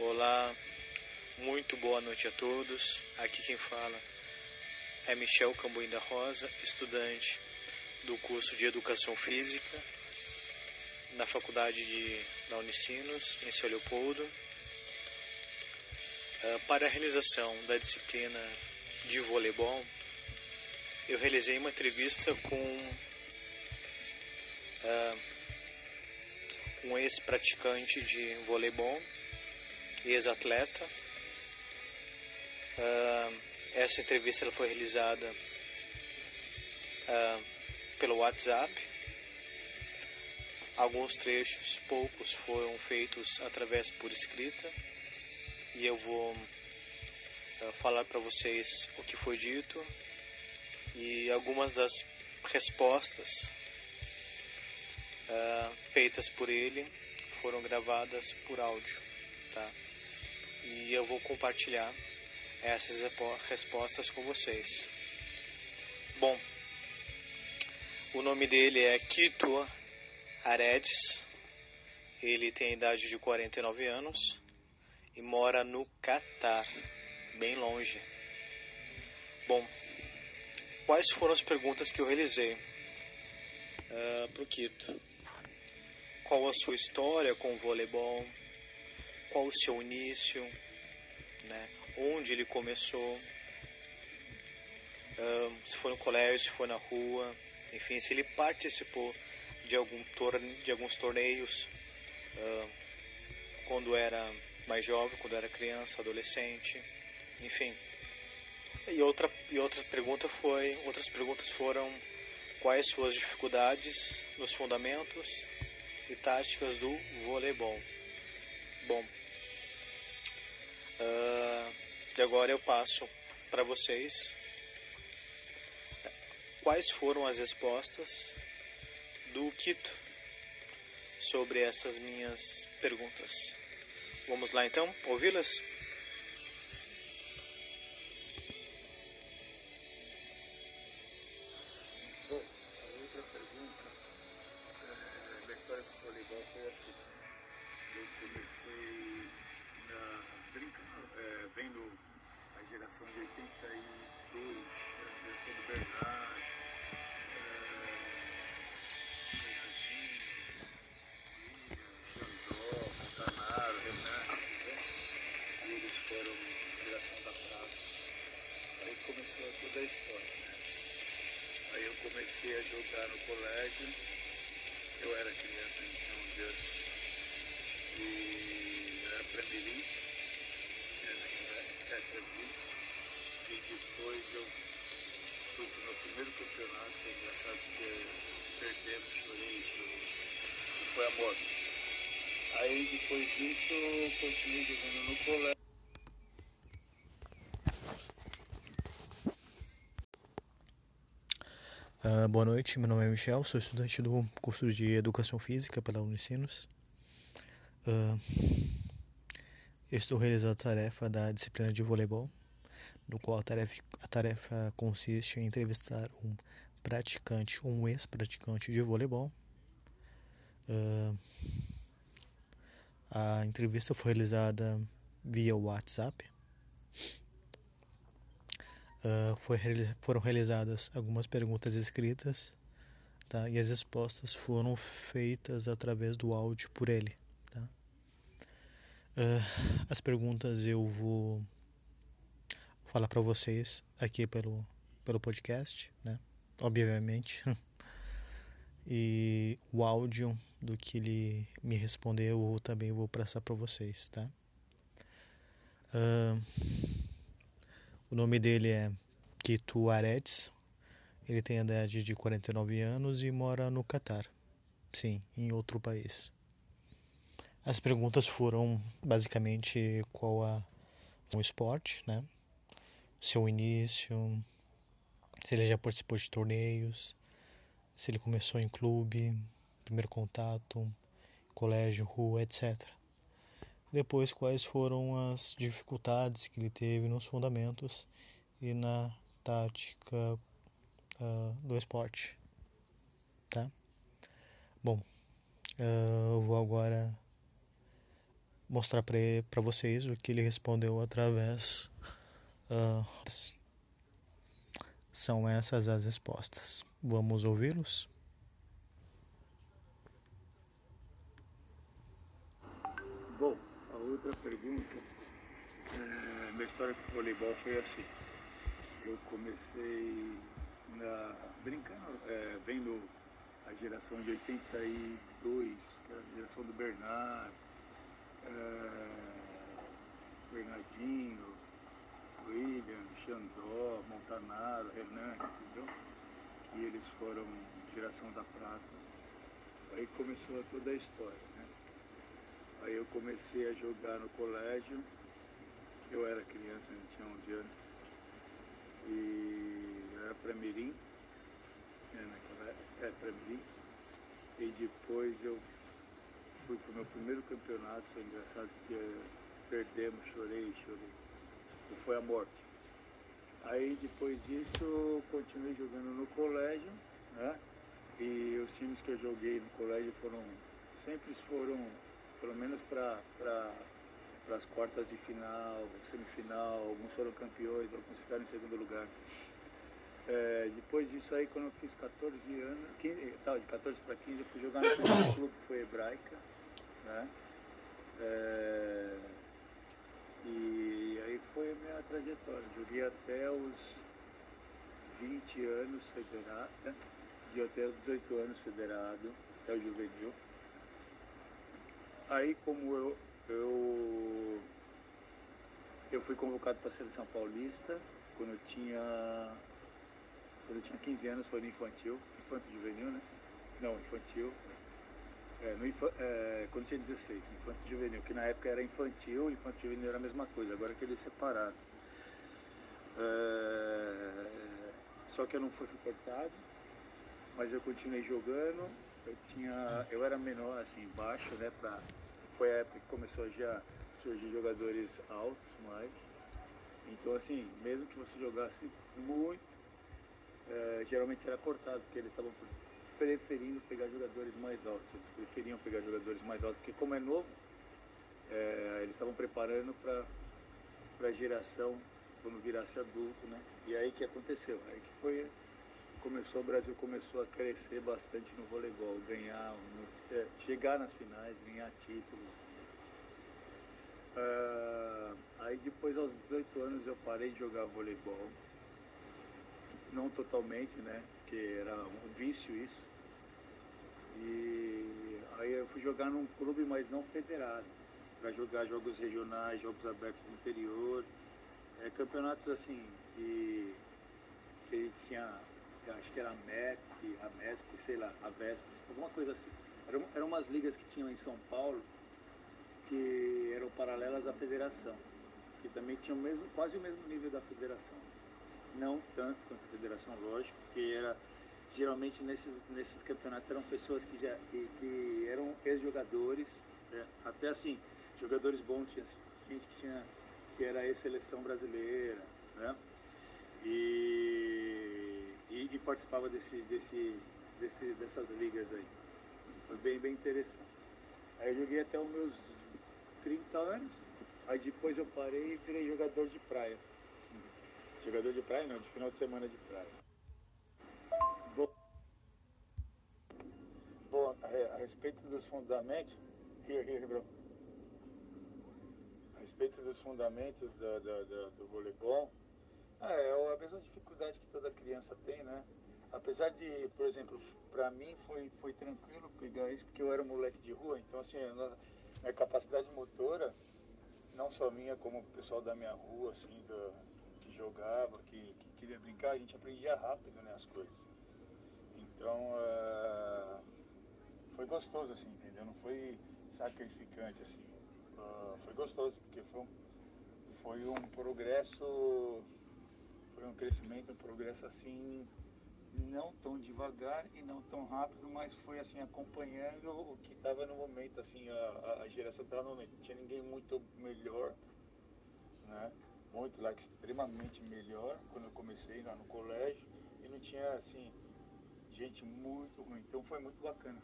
Olá, muito boa noite a todos. Aqui quem fala é Michel Cambuim da Rosa, estudante do curso de Educação Física na Faculdade de, da Unicinos, em São Leopoldo. Uh, para a realização da disciplina de voleibol, eu realizei uma entrevista com uh, um ex-praticante de voleibol ex-atleta. Uh, essa entrevista ela foi realizada uh, pelo WhatsApp. Alguns trechos, poucos, foram feitos através por escrita e eu vou uh, falar para vocês o que foi dito e algumas das respostas feitas por ele foram gravadas por áudio, tá? e eu vou compartilhar essas respostas com vocês. Bom, o nome dele é Kito Aredes, ele tem a idade de 49 anos e mora no Catar, bem longe. Bom, quais foram as perguntas que eu realizei uh, ah, para o Kito? Qual a sua história com o voleibol? Qual o seu início, né? onde ele começou, se foi no colégio, se foi na rua, enfim, se ele participou de, algum torne, de alguns torneios quando era mais jovem, quando era criança, adolescente, enfim. E outra, e outra pergunta foi, outras perguntas foram quais suas dificuldades nos fundamentos e táticas do voleibol. Bom, Uh, e agora eu passo para vocês quais foram as respostas do Quito sobre essas minhas perguntas. Vamos lá então, ouvi-las? Depois eu fui para o meu primeiro campeonato, foi engraçado porque perdemos, chorei, foi a morte. Aí depois disso eu continuei jogando no colégio. Uh, boa noite, meu nome é Michel, sou estudante do curso de Educação Física pela Unicinos. Uh, estou realizando a tarefa da disciplina de voleibol, no qual a tarefa, a tarefa consiste em entrevistar um praticante, um ex-praticante de voleibol. Uh, a entrevista foi realizada via WhatsApp. Uh, foi, foram realizadas algumas perguntas escritas tá? e as respostas foram feitas através do áudio por ele. Uh, as perguntas eu vou falar para vocês aqui pelo, pelo podcast, né? Obviamente. e o áudio do que ele me respondeu eu também vou passar para vocês, tá? Uh, o nome dele é Kitu Aredes. Ele tem a idade de 49 anos e mora no Catar. Sim, em outro país. As perguntas foram basicamente qual a um esporte, né? Seu início, se ele já participou de torneios, se ele começou em clube, primeiro contato, colégio, rua, etc. Depois, quais foram as dificuldades que ele teve nos fundamentos e na tática uh, do esporte, tá? Bom, uh, eu vou agora mostrar para vocês o que ele respondeu através. Uh, são essas as respostas. Vamos ouvi-los? Bom, a outra pergunta, é, minha história com o voleibol foi assim. Eu comecei na, brincando, é, vendo a geração de 82, que era a geração do Bernard, é, Bernardinho, William, Xandó, Montanaro, Renan, entendeu? Que eles foram geração da prata. Aí começou toda a história, né? Aí eu comecei a jogar no colégio, eu era criança, eu tinha 11 anos, e era pra Mirim, né, naquela, é, pra Mirim, e depois eu fui pro meu primeiro campeonato, foi engraçado que perdemos, chorei, chorei, foi a morte. Aí depois disso continuei jogando no colégio, né? E os times que eu joguei no colégio foram sempre foram pelo menos para para as quartas de final, semifinal, alguns foram campeões, alguns ficaram em segundo lugar. É, depois disso aí, quando eu fiz 14 anos, 15, tá, de 14 para 15, eu fui jogar no clube que foi Hebraica, né? É, e aí foi a minha trajetória. Joguei até os 20 anos federado, de até os 18 anos federado, até o juvenil. Aí como eu, eu, eu fui convocado para a seleção paulista quando eu tinha. Quando eu tinha 15 anos foi no infantil, infanto juvenil, né? Não, infantil. É, no, é, quando tinha 16, infanto juvenil, que na época era infantil, infanto juvenil era a mesma coisa, agora que eles separaram. É, só que eu não fui cortado, mas eu continuei jogando, eu tinha, eu era menor, assim, baixo, né? Pra, foi a época que começou já a surgir jogadores altos mais. Então, assim, mesmo que você jogasse muito, é, geralmente será cortado, porque eles estavam preferindo pegar jogadores mais altos. Eles preferiam pegar jogadores mais altos, porque como é novo, é, eles estavam preparando para a geração quando virasse adulto, né? E aí que aconteceu? Aí que foi começou, o Brasil começou a crescer bastante no voleibol, ganhar, é, chegar nas finais, ganhar títulos. Uh, aí depois aos 18 anos eu parei de jogar voleibol. Não totalmente, né? Porque era um vício isso. E aí eu fui jogar num clube, mas não federado. Para jogar jogos regionais, jogos abertos do interior. É, campeonatos assim, que, que tinha acho que era a MEP, a MESP, sei lá, a VESP, alguma coisa assim. Eram, eram umas ligas que tinham em São Paulo que eram paralelas à federação, que também tinham mesmo, quase o mesmo nível da federação. Não tanto quanto a federação, lógico, porque era geralmente nesses, nesses campeonatos eram pessoas que já que, que eram ex-jogadores, é, até assim, jogadores bons, tinha gente que tinha que era ex-seleção brasileira, né? E e, e participava desse, desse, desse, dessas ligas aí. Foi bem, bem interessante. Aí eu joguei até os meus 30 anos, aí depois eu parei e virei jogador de praia. Jogador de praia não, de final de semana de praia. A, respeito dos fundamentos. A respeito dos fundamentos do, voleibol, ah, é a mesma dificuldade que toda criança tem, né? Apesar de, por exemplo, para mim foi, foi tranquilo pegar isso porque eu era um moleque de rua, então assim, a minha capacidade motora, não só minha, como o pessoal da minha rua, assim, que jogava, que, que, queria brincar, a gente aprendia rápido, né, as coisas. Então, uh, foi gostoso, assim, entendeu? Não foi sacrificante, assim. Uh, foi gostoso, porque foi um, foi um progresso foi um crescimento, um progresso assim, não tão devagar e não tão rápido, mas foi assim, acompanhando o que estava no momento, assim, a, a geração estava no momento. Não tinha ninguém muito melhor, né? Muito lá, extremamente melhor quando eu comecei lá no colégio e não tinha, assim, gente muito ruim. Então foi muito bacana.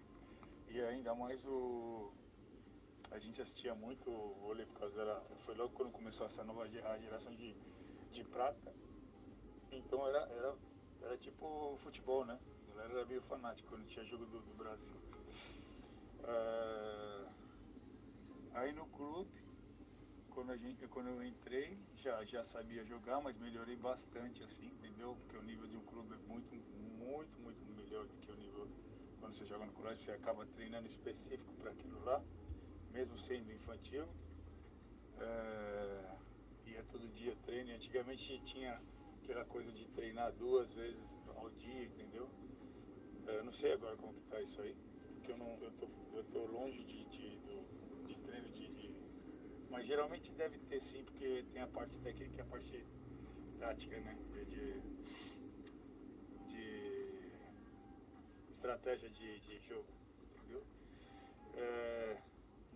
E ainda mais o, a gente assistia muito vôlei por causa da. Foi logo quando começou essa nova geração de, de prata. Então era, era, era tipo futebol, né? A galera era meio fanático quando tinha jogo do, do Brasil. Uh, aí no clube, quando, a gente, quando eu entrei, já, já sabia jogar, mas melhorei bastante assim, entendeu? Porque o nível de um clube é muito, muito, muito melhor do que o nível quando você joga no colégio, você acaba treinando específico para aquilo lá, mesmo sendo infantil. É, e é todo dia treino. Antigamente tinha aquela coisa de treinar duas vezes ao dia, entendeu? É, não sei agora como que tá isso aí, porque eu, não, eu, tô, eu tô longe de, de, de treino de, de, Mas geralmente deve ter sim, porque tem a parte técnica e a parte prática, né? De, estratégia de, de jogo, entendeu? É,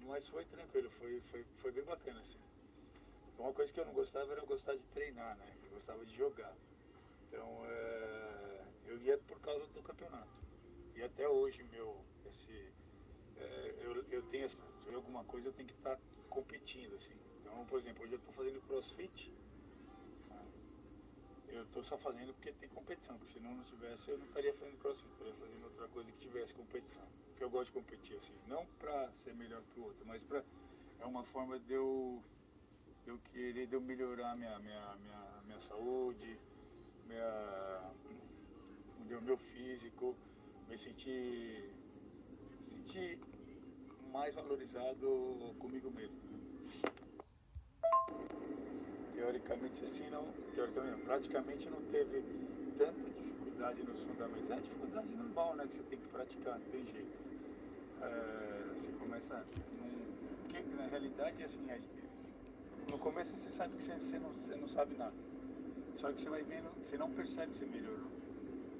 mas foi tranquilo, foi, foi, foi bem bacana, assim. Uma coisa que eu não gostava era gostar de treinar, né? Eu gostava de jogar. Então, é, eu ia por causa do campeonato. E até hoje, meu, esse, é, eu, eu tenho, se alguma coisa, eu tenho que estar tá competindo, assim. Então, por exemplo, hoje eu estou fazendo crossfit, eu estou só fazendo porque tem competição, porque se não tivesse eu não estaria fazendo crossfit, estaria fazendo outra coisa que tivesse competição. Porque eu gosto de competir assim, não para ser melhor que o outro, mas para é uma forma de eu, de eu querer de eu melhorar minha, minha, minha, minha saúde, minha, o meu físico, me sentir, sentir mais valorizado comigo mesmo teoricamente assim, não, teoricamente praticamente não teve tanta dificuldade nos fundamentos. É dificuldade normal, né, que você tem que praticar, não tem jeito. É, você começa, num, porque na realidade, assim, é, no começo você sabe que você, você, não, você não sabe nada. Só que você vai vendo, você não percebe que você melhorou.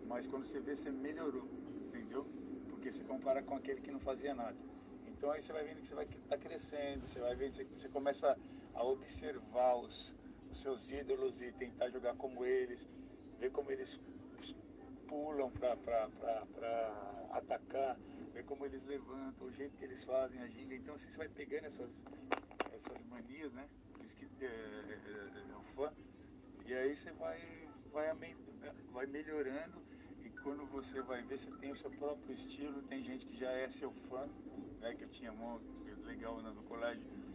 Mas quando você vê, você melhorou, entendeu? Porque se compara com aquele que não fazia nada. Então aí você vai vendo que você vai tá crescendo, você vai vendo, você, você começa a observar os, os seus ídolos e tentar jogar como eles, ver como eles pulam para atacar, ver como eles levantam, o jeito que eles fazem, a ginga. Então assim, você vai pegando essas, essas manias, né? Por isso que é, é, é um fã. E aí você vai, vai, vai melhorando e quando você vai ver, você tem o seu próprio estilo, tem gente que já é seu fã, né? Que eu tinha muito legal no colégio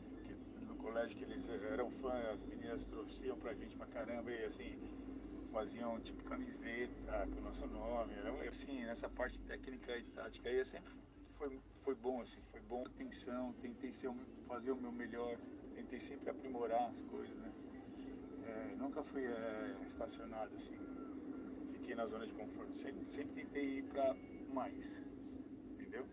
colégio que eles eram fãs, as meninas trouxiam pra gente pra caramba e assim, faziam tipo camiseta com o nosso nome. Assim, nessa parte técnica e tática aí sempre foi, foi bom, assim, foi bom. Atenção, tentei ser, fazer o meu melhor, tentei sempre aprimorar as coisas, né? É, nunca fui é, estacionado assim, fiquei na zona de conforto, sempre, sempre tentei ir para mais, entendeu?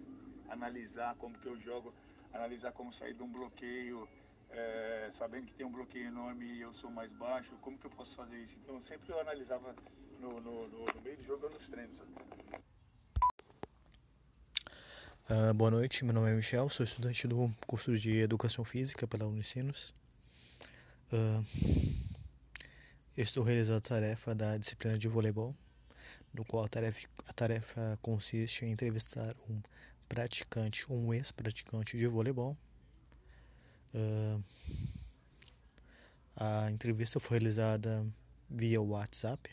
Analisar como que eu jogo, analisar como sair de um bloqueio, é, sabendo que tem um bloqueio enorme e eu sou mais baixo, como que eu posso fazer isso? Então sempre eu analisava no, no, no, no meio do jogo nos treinos. Uh, boa noite, meu nome é Michel, sou estudante do curso de Educação Física pela Unicinos. Uh, estou realizando a tarefa da disciplina de voleibol, no qual a tarefa, a tarefa consiste em entrevistar um praticante, um ex-praticante de voleibol, Uh, a entrevista foi realizada via WhatsApp.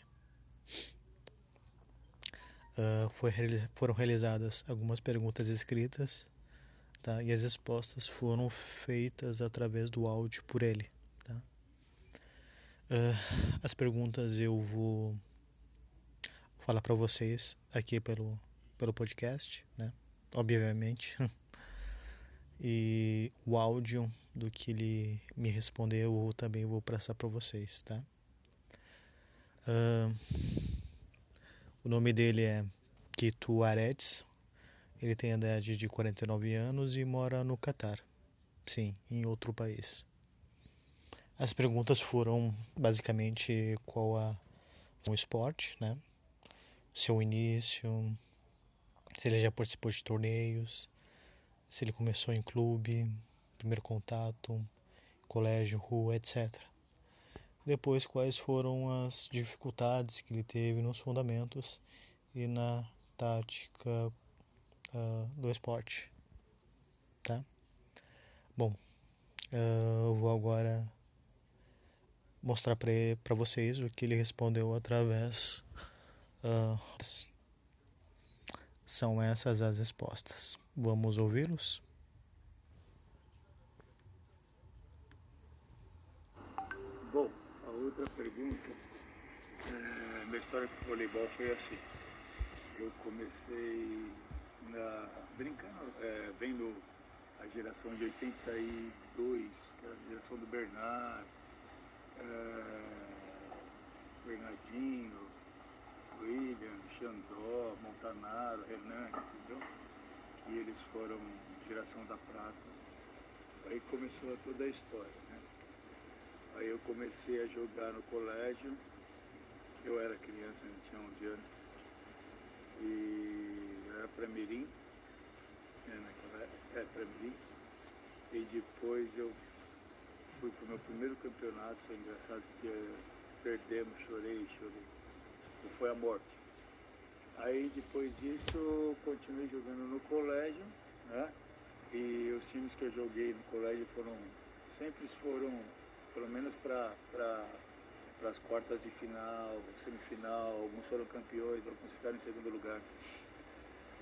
Uh, foi, foram realizadas algumas perguntas escritas tá? e as respostas foram feitas através do áudio por ele. Tá? Uh, as perguntas eu vou falar para vocês aqui pelo, pelo podcast, né? obviamente. e o áudio do que ele me respondeu eu também vou passar para vocês, tá? Uh, o nome dele é Kitu Aretz, ele tem a idade de 49 anos e mora no Catar, sim, em outro país. As perguntas foram basicamente qual a esporte, né? Seu início, se ele já participou de torneios, se ele começou em clube, primeiro contato, colégio, rua, etc. Depois, quais foram as dificuldades que ele teve nos fundamentos e na tática uh, do esporte, tá? Bom, eu vou agora mostrar para vocês o que ele respondeu através. Uh, são essas as respostas. Vamos ouvi-los? Bom, a outra pergunta, é, minha história com o voleibol foi assim. Eu comecei na, brincando, é, vendo a geração de 82, que era a geração do Bernardo, é, Bernardinho, William, Xandó, Montanaro, Renan, entendeu? E eles foram geração da prata. Aí começou toda a história, né? Aí eu comecei a jogar no colégio, eu era criança, eu tinha 11 anos, e era pra Mirim, né, é, pra Mirim, e depois eu fui pro meu primeiro campeonato, foi engraçado porque perdemos, chorei, chorei. E foi a morte. Aí depois disso continuei jogando no colégio, né? E os times que eu joguei no colégio foram, sempre foram, pelo menos para para as quartas de final, semifinal, alguns foram campeões, alguns ficaram em segundo lugar.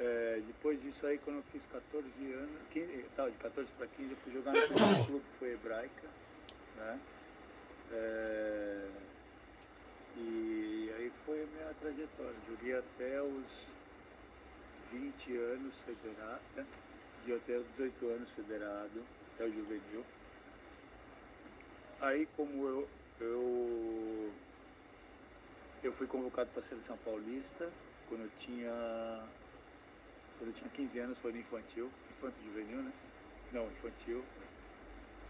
É, depois disso aí, quando eu fiz 14 anos, 15, tá, de 14 para 15, eu fui jogar no primeiro clube que foi hebraica, né? É, e aí foi a minha trajetória. Joguei até os 20 anos federado, de até os 18 anos federado, até o juvenil. Aí como eu, eu, eu fui convocado para a seleção paulista quando eu tinha. Quando eu tinha 15 anos foi no infantil, infanto juvenil, né? Não, infantil.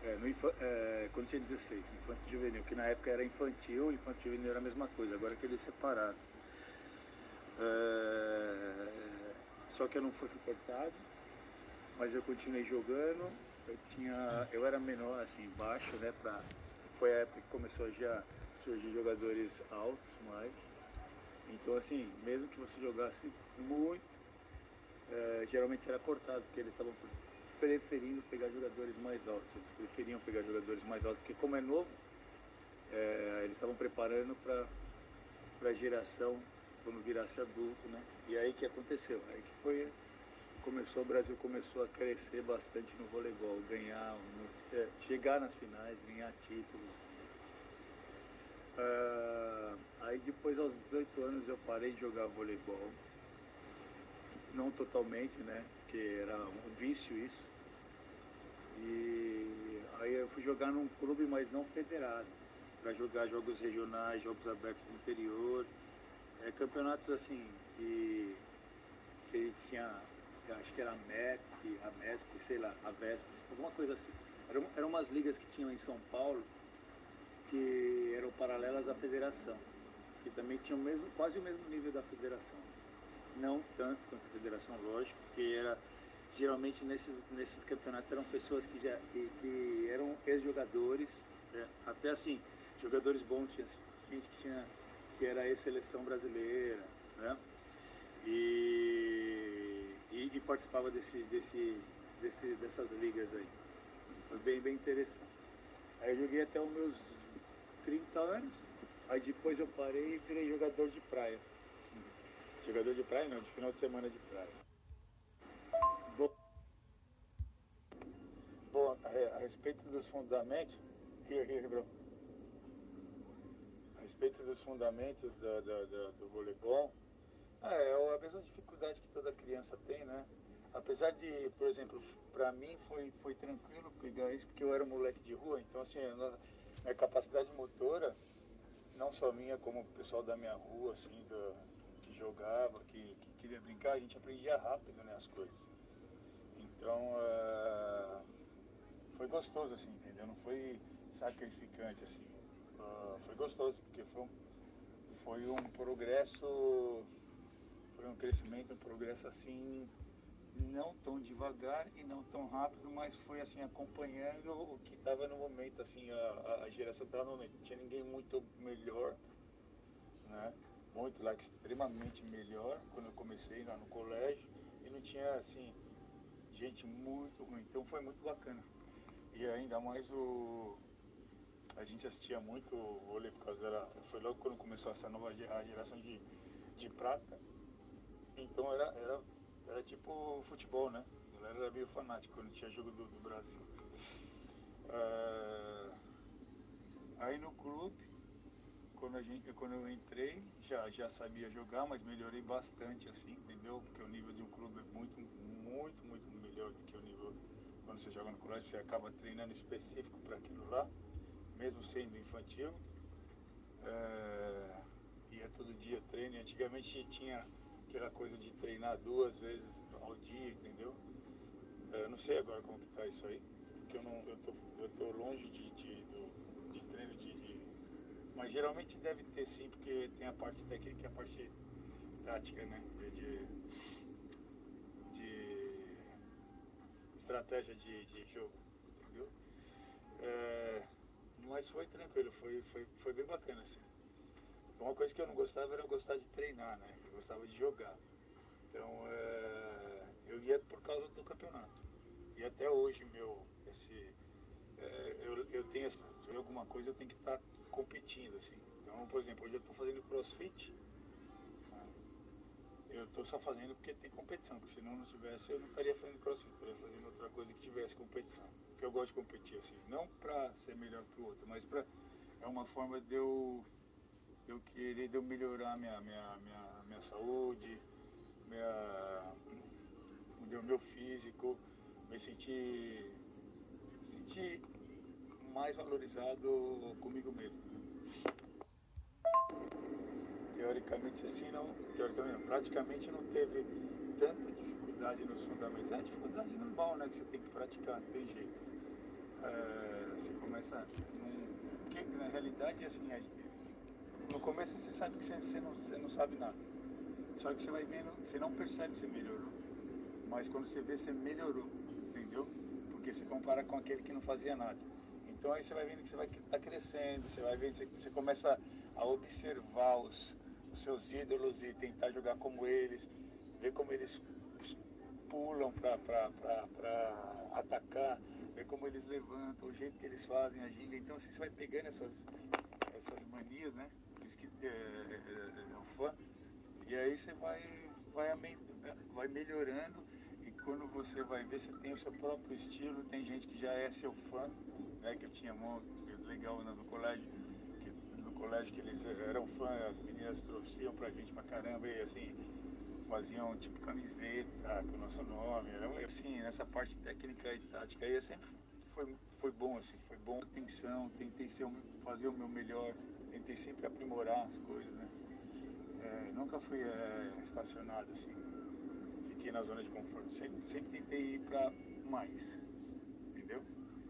É, no, é, quando tinha 16, infanto juvenil, que na época era infantil, infanto juvenil era a mesma coisa, agora que eles separaram. É, só que eu não fui cortado, mas eu continuei jogando. Eu tinha, eu era menor, assim, baixo, né? Pra, foi a época que começou já surgir jogadores altos mais. Então, assim, mesmo que você jogasse muito, é, geralmente será cortado, porque eles estavam preferindo pegar jogadores mais altos. Eles preferiam pegar jogadores mais altos, porque como é novo, é, eles estavam preparando para a geração quando virasse adulto, né? E aí que aconteceu? Aí que foi começou o Brasil começou a crescer bastante no voleibol, ganhar, é, chegar nas finais, ganhar títulos. Uh, aí depois aos 18 anos eu parei de jogar voleibol, não totalmente, né? Porque era um vício isso. E aí eu fui jogar num clube, mas não federado, para jogar jogos regionais, jogos abertos do interior, é, campeonatos assim, que, que tinha, acho que era a MEP, a MESP, sei lá, a VESP, alguma coisa assim. Eram, eram umas ligas que tinham em São Paulo que eram paralelas à federação, que também tinham mesmo, quase o mesmo nível da federação. Não tanto quanto a federação, lógico, porque era geralmente nesses, nesses campeonatos eram pessoas que já que, que eram ex-jogadores, né? até assim, jogadores bons, tinha gente que tinha que era a seleção brasileira, né? E, e, e, participava desse, desse, desse, dessas ligas aí. Foi bem, bem interessante. Aí eu joguei até os meus 30 anos, aí depois eu parei e virei jogador de praia. Jogador de praia não, de final de semana de praia. Bom, bom a, a respeito dos fundamentos, here, here, bro respeito dos fundamentos do, do, do voleibol, é, é a mesma dificuldade que toda criança tem, né? Apesar de, por exemplo, para mim foi, foi tranquilo pegar isso porque eu era um moleque de rua, então assim, a minha capacidade motora, não só minha, como o pessoal da minha rua, assim, do, que jogava, que, que, queria brincar, a gente aprendia rápido né, as coisas. Então, uh, foi gostoso, assim, entendeu? Não foi sacrificante, assim. Uh, foi gostoso, porque foi foi um progresso, foi um crescimento, um progresso assim, não tão devagar e não tão rápido, mas foi assim, acompanhando o que estava no momento, assim, a, a geração estava no momento. Não tinha ninguém muito melhor, né? Muito lá, extremamente melhor quando eu comecei lá no colégio e não tinha assim, gente muito ruim. Então foi muito bacana. E ainda mais o. A gente assistia muito o vôlei por causa da. Foi logo quando começou essa nova geração de, de prata. Então era, era, era tipo futebol, né? A galera era meio fanático quando tinha jogo do, do Brasil. Uh, aí no clube, quando, a gente, quando eu entrei, já, já sabia jogar, mas melhorei bastante assim, entendeu? Porque o nível de um clube é muito, muito, muito melhor do que o nível quando você joga no colégio, você acaba treinando específico para aquilo lá, mesmo sendo infantil. É, e é todo dia treino. Antigamente tinha aquela coisa de treinar duas vezes ao dia, entendeu? É, eu não sei agora como que tá isso aí, porque eu não eu tô, eu tô longe de, de, de treino de, de, Mas geralmente deve ter sim, porque tem a parte técnica e a parte tática, né? De, de estratégia de, de jogo, entendeu? É, mas foi tranquilo, foi, foi, foi bem bacana, assim. Uma coisa que eu não gostava era gostar de treinar, né? Gostava de jogar. Então, é, eu ia por causa do campeonato. E até hoje, meu, esse, é, eu, eu tenho, alguma coisa, eu tenho que estar tá competindo, assim. Então, por exemplo, hoje eu estou fazendo crossfit, eu estou só fazendo porque tem competição, porque se não tivesse, eu não estaria fazendo crossfit, estaria fazendo outra coisa que tivesse competição. Porque eu gosto de competir assim, não para ser melhor que o outro, mas para é uma forma de eu, de eu querer de eu melhorar minha, minha, minha, minha saúde, minha, o meu físico, me sentir, sentir mais valorizado comigo mesmo teoricamente assim, não, teoricamente, praticamente não teve tanta dificuldade nos fundamentos. É dificuldade normal, né, que você tem que praticar, não tem jeito. É, você começa, num, na realidade, assim, é, no começo você sabe que você, você, não, você não sabe nada. Só que você vai vendo, você não percebe que você melhorou. Mas quando você vê, você melhorou, entendeu? Porque se compara com aquele que não fazia nada. Então aí você vai vendo que você vai tá crescendo, você vai vendo, você, você começa a observar os, os seus ídolos e tentar jogar como eles, ver como eles pulam para atacar, ver como eles levantam, o jeito que eles fazem a ginga. Então assim, você vai pegando essas, essas manias, né? Por isso que é, é, é, é um fã. E aí você vai, vai, vai melhorando e quando você vai ver, você tem o seu próprio estilo, tem gente que já é seu fã, né? Que eu tinha muito legal no colégio colégio que eles eram fãs, as meninas torciam pra gente pra caramba e assim, faziam tipo camiseta com o nosso nome. Era, assim, nessa parte técnica e tática aí sempre foi, foi bom, assim, foi bom. Atenção, tentei ser, fazer o meu melhor, tentei sempre aprimorar as coisas, né? É, nunca fui é, estacionado assim, fiquei na zona de conforto. Sempre, sempre tentei ir pra mais, entendeu?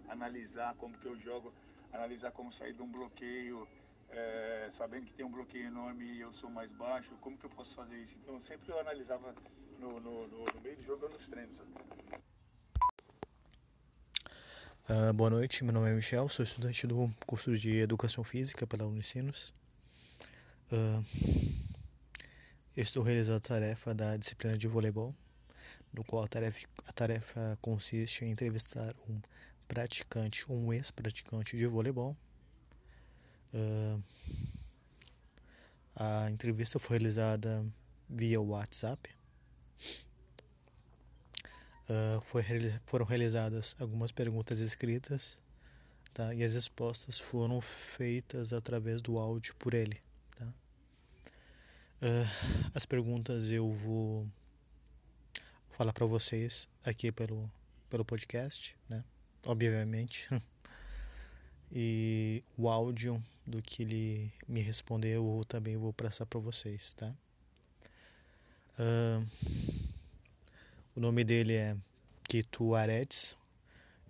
Analisar como que eu jogo, analisar como sair de um bloqueio, é, sabendo que tem um bloqueio enorme e eu sou mais baixo, como que eu posso fazer isso? Então sempre eu analisava no, no, no, no meio do jogo ou nos treinos. Uh, boa noite, meu nome é Michel, sou estudante do curso de Educação Física pela Unicinos. Uh, estou realizando a tarefa da disciplina de voleibol, no qual a tarefa, a tarefa consiste em entrevistar um praticante, um ex-praticante de voleibol, Uh, a entrevista foi realizada via WhatsApp. Uh, foi, foram realizadas algumas perguntas escritas tá? e as respostas foram feitas através do áudio por ele. Uh, as perguntas eu vou falar para vocês aqui pelo, pelo podcast, né? obviamente. e o áudio do que ele me respondeu eu também vou passar para vocês, tá? Uh, o nome dele é Kitu Aredes.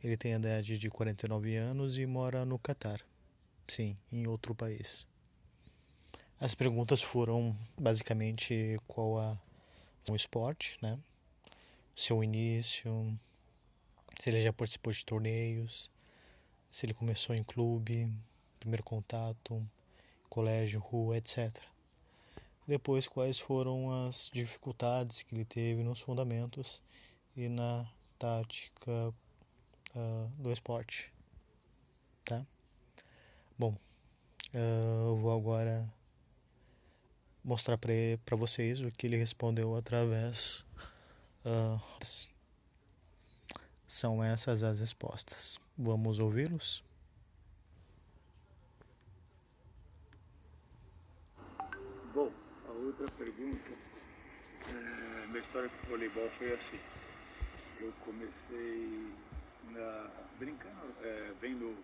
Ele tem a idade de 49 anos e mora no Catar. Sim, em outro país. As perguntas foram basicamente qual a um esporte, né? Seu início, se ele já participou de torneios, se ele começou em clube, primeiro contato, colégio, rua, etc. Depois, quais foram as dificuldades que ele teve nos fundamentos e na tática uh, do esporte, tá? Bom, uh, eu vou agora mostrar para vocês o que ele respondeu através. Uh, são essas as respostas. Vamos ouvi-los? Bom, a outra pergunta, é, minha história com o voleibol foi assim. Eu comecei na, brincando, é, vendo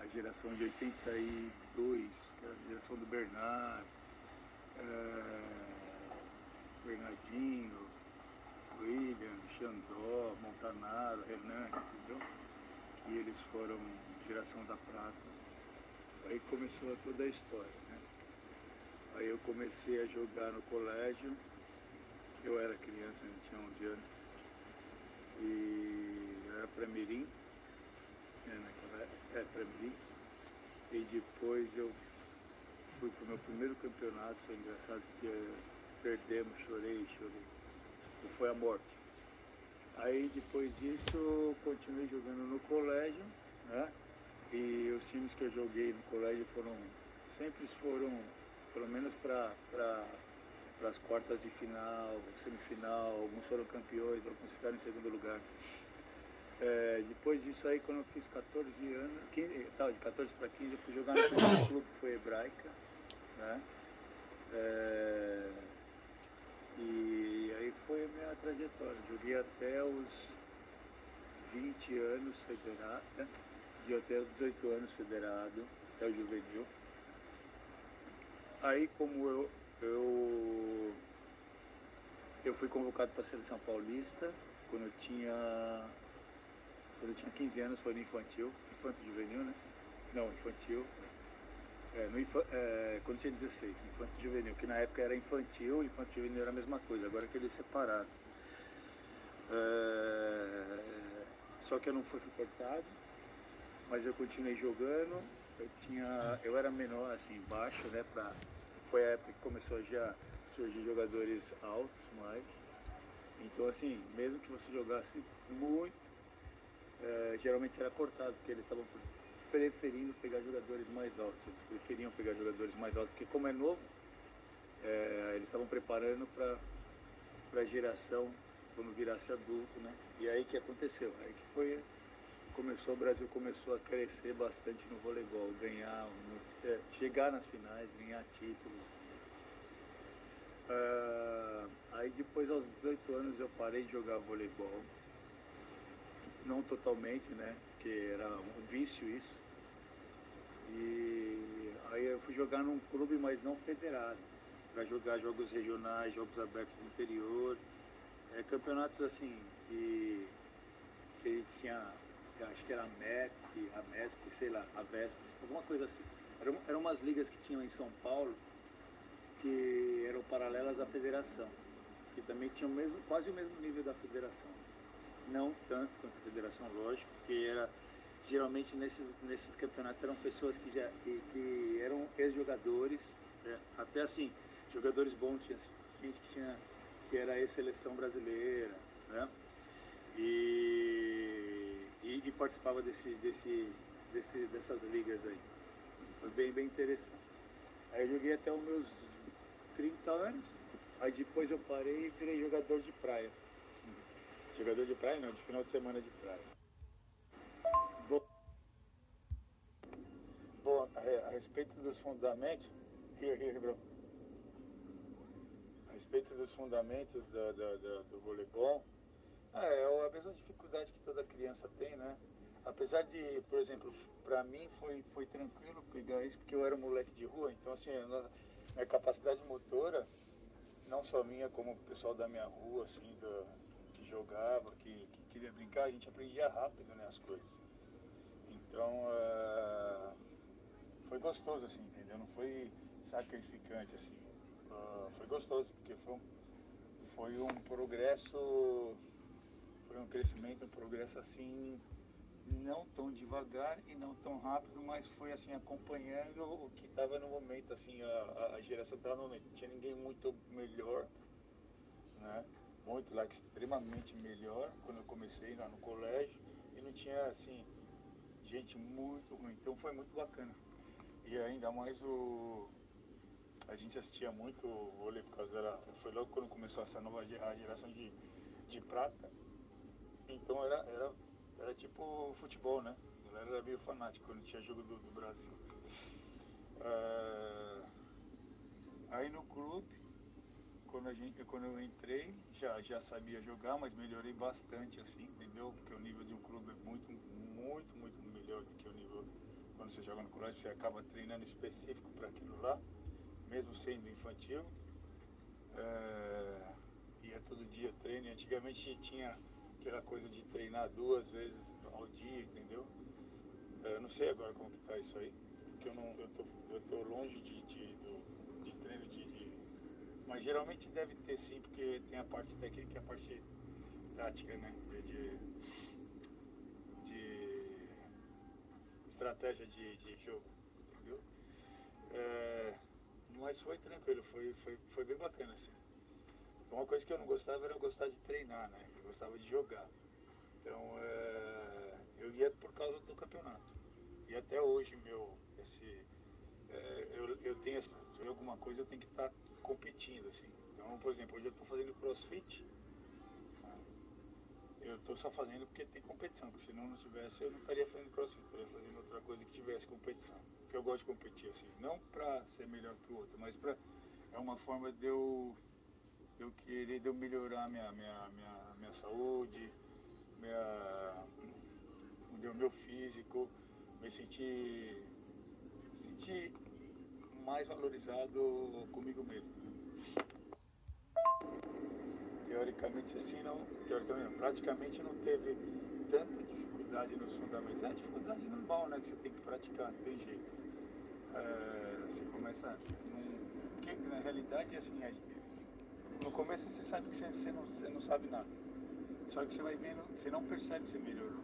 a geração de 82, que era a geração do Bernardo, é, Bernardinho, William, Xandó, Montanaro, Renan, entendeu? E eles foram geração da prata. Aí começou toda a história, né? Aí eu comecei a jogar no colégio, eu era criança, eu tinha 11 anos, e era para Mirim, né, naquela é para Mirim, e depois eu fui para o meu primeiro campeonato, foi engraçado porque perdemos, chorei, chorei. E foi a morte. Aí depois disso continuei jogando no colégio, né? E os times que eu joguei no colégio foram, sempre foram, pelo menos para para as quartas de final, semifinal, alguns foram campeões, alguns ficaram em segundo lugar. É, depois disso aí, quando eu fiz 14 anos, 15, tá, de 14 para 15, eu fui jogar no primeiro clube que foi Hebraica, né? É, e aí foi a minha trajetória. Joguei até os 20 anos federado, né? de até os 18 anos federado, até o juvenil. Aí como eu, eu, eu fui convocado para a seleção paulista quando eu tinha. Quando eu tinha 15 anos foi no infantil, infanto juvenil, né? Não, infantil, é, no, é, quando tinha 16, infantil juvenil, que na época era infantil, infantil juvenil era a mesma coisa, agora que ele é separado. É, só que eu não fui cortado, mas eu continuei jogando. Eu tinha, eu era menor assim, baixo, né? Pra, foi a época que começou já surgir jogadores altos mais. Então assim, mesmo que você jogasse muito, é, geralmente será cortado, porque eles estavam preferindo pegar jogadores mais altos. Eles preferiam pegar jogadores mais altos, porque como é novo, é, eles estavam preparando para a geração quando virasse adulto, né? E aí que aconteceu? Aí que foi começou o Brasil começou a crescer bastante no voleibol, ganhar, é, chegar nas finais, ganhar títulos. Uh, aí depois aos 18 anos eu parei de jogar voleibol, não totalmente, né? Porque era um vício isso. E aí eu fui jogar num clube, mas não federado, para jogar jogos regionais, jogos abertos do interior, é, campeonatos assim, que, que tinha, acho que era a MEP, a MESP, sei lá, a VESP, alguma coisa assim. Eram, eram umas ligas que tinham em São Paulo, que eram paralelas à federação, que também tinham mesmo, quase o mesmo nível da federação. Não tanto quanto a federação, lógico, porque era geralmente nesses, nesses campeonatos eram pessoas que já que, que eram ex-jogadores, né? até assim, jogadores bons, tinha gente que tinha que era ex-seleção brasileira, né? E, e, e, participava desse, desse, desse, dessas ligas aí. Foi bem, bem interessante. Aí eu joguei até os meus 30 anos, aí depois eu parei e virei jogador de praia. Jogador de praia não, de final de semana de praia. Bom, a, a respeito dos fundamentos. A respeito dos fundamentos da, da, da, do voleibol, ah, é a mesma dificuldade que toda criança tem, né? Apesar de, por exemplo, para mim foi, foi tranquilo pegar isso porque eu era um moleque de rua, então assim, a minha capacidade motora, não só minha, como o pessoal da minha rua, assim, que jogava, que, que queria brincar, a gente aprendia rápido né, as coisas. Então, uh, foi gostoso, assim, entendeu? Não foi sacrificante, assim. Uh, foi gostoso, porque foi um, foi um progresso, foi um crescimento, um progresso, assim, não tão devagar e não tão rápido, mas foi, assim, acompanhando o que estava no momento, assim, a, a geração estava no momento. Não tinha ninguém muito melhor, né? Muito lá, extremamente melhor, quando eu comecei lá no colégio, e não tinha assim, gente muito ruim. Então foi muito bacana. E ainda mais o. A gente assistia muito o vôlei por causa da. Foi logo quando começou essa nova geração de, de prata. Então era, era, era tipo futebol, né? A galera era meio fanático quando tinha jogo do, do Brasil. É... Aí no clube, quando, a gente, quando eu entrei, já, já sabia jogar, mas melhorei bastante assim, entendeu? Porque o nível de um clube é muito, muito, muito melhor do que o nível quando você joga no colégio, você acaba treinando específico para aquilo lá, mesmo sendo infantil. É, e é todo dia treino. Antigamente tinha aquela coisa de treinar duas vezes ao dia, entendeu? É, não sei agora como que tá isso aí, porque eu não eu tô, eu tô longe de, de, Mas geralmente deve ter sim, porque tem a parte técnica e a parte tática, né? De, de, de estratégia de, de jogo, entendeu? É, mas foi tranquilo, foi, foi, foi bem bacana assim. Uma coisa que eu não gostava era eu gostar de treinar, né? Eu gostava de jogar. Então é, eu ia por causa do campeonato. E até hoje meu esse é, eu, eu tenho se alguma coisa eu tenho que estar tá competindo assim. Então, por exemplo, hoje eu estou fazendo crossfit. Eu estou só fazendo porque tem competição, porque se não tivesse eu não estaria fazendo crossfit, estaria fazendo outra coisa que tivesse competição. Porque eu gosto de competir assim, não para ser melhor que o outro, mas para é uma forma de eu eu querer de eu melhorar minha, minha, minha, minha saúde, minha, o meu físico, me sentir, sentir mais valorizado comigo mesmo. Teoricamente assim não, teoricamente praticamente não teve tanta dificuldade nos fundamentos. É dificuldade normal, né? Que você tem que praticar, não tem jeito. É, você começa. Num, porque na realidade assim, no começo você sabe que você, você, não, você não sabe nada. Só que você vai vendo, você não percebe que você melhorou.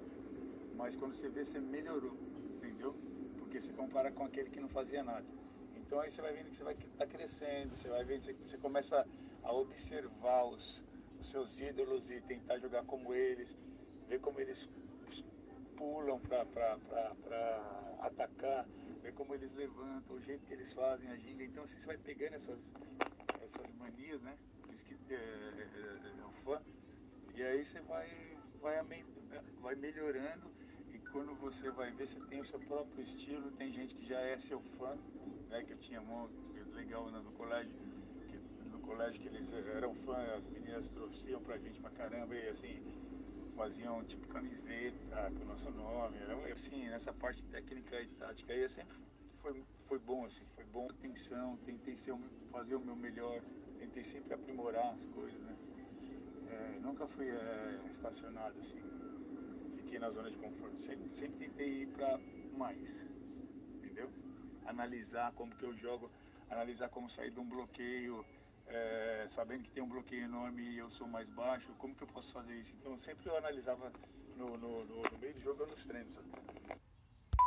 Mas quando você vê, você melhorou, entendeu? Porque você compara com aquele que não fazia nada. Então aí você vai vendo que você vai tá crescendo, você vai vendo, você, você começa a observar os, os seus ídolos e tentar jogar como eles, ver como eles pulam para atacar, ver como eles levantam, o jeito que eles fazem a ginga. Então assim, você vai pegando essas, essas manias, né? que é, é, é um fã, e aí você vai, vai, vai melhorando e quando você vai ver, você tem o seu próprio estilo, tem gente que já é seu fã, né, que eu tinha muito legal né, no colégio, que, no colégio que eles eram fãs, as meninas trouxiam pra gente pra caramba e assim, faziam tipo camiseta com o nosso nome, assim, nessa parte técnica e tática aí sempre foi, foi bom assim, foi bom atenção, tentei ser, fazer o meu melhor tentei sempre aprimorar as coisas, né? É, nunca fui é, estacionado assim, fiquei na zona de conforto. Sempre, sempre tentei ir para mais? Analisar como que eu jogo, analisar como sair de um bloqueio, é, sabendo que tem um bloqueio enorme e eu sou mais baixo, como que eu posso fazer isso? Então sempre eu analisava no, no, no, no meio do jogo ou nos treinos.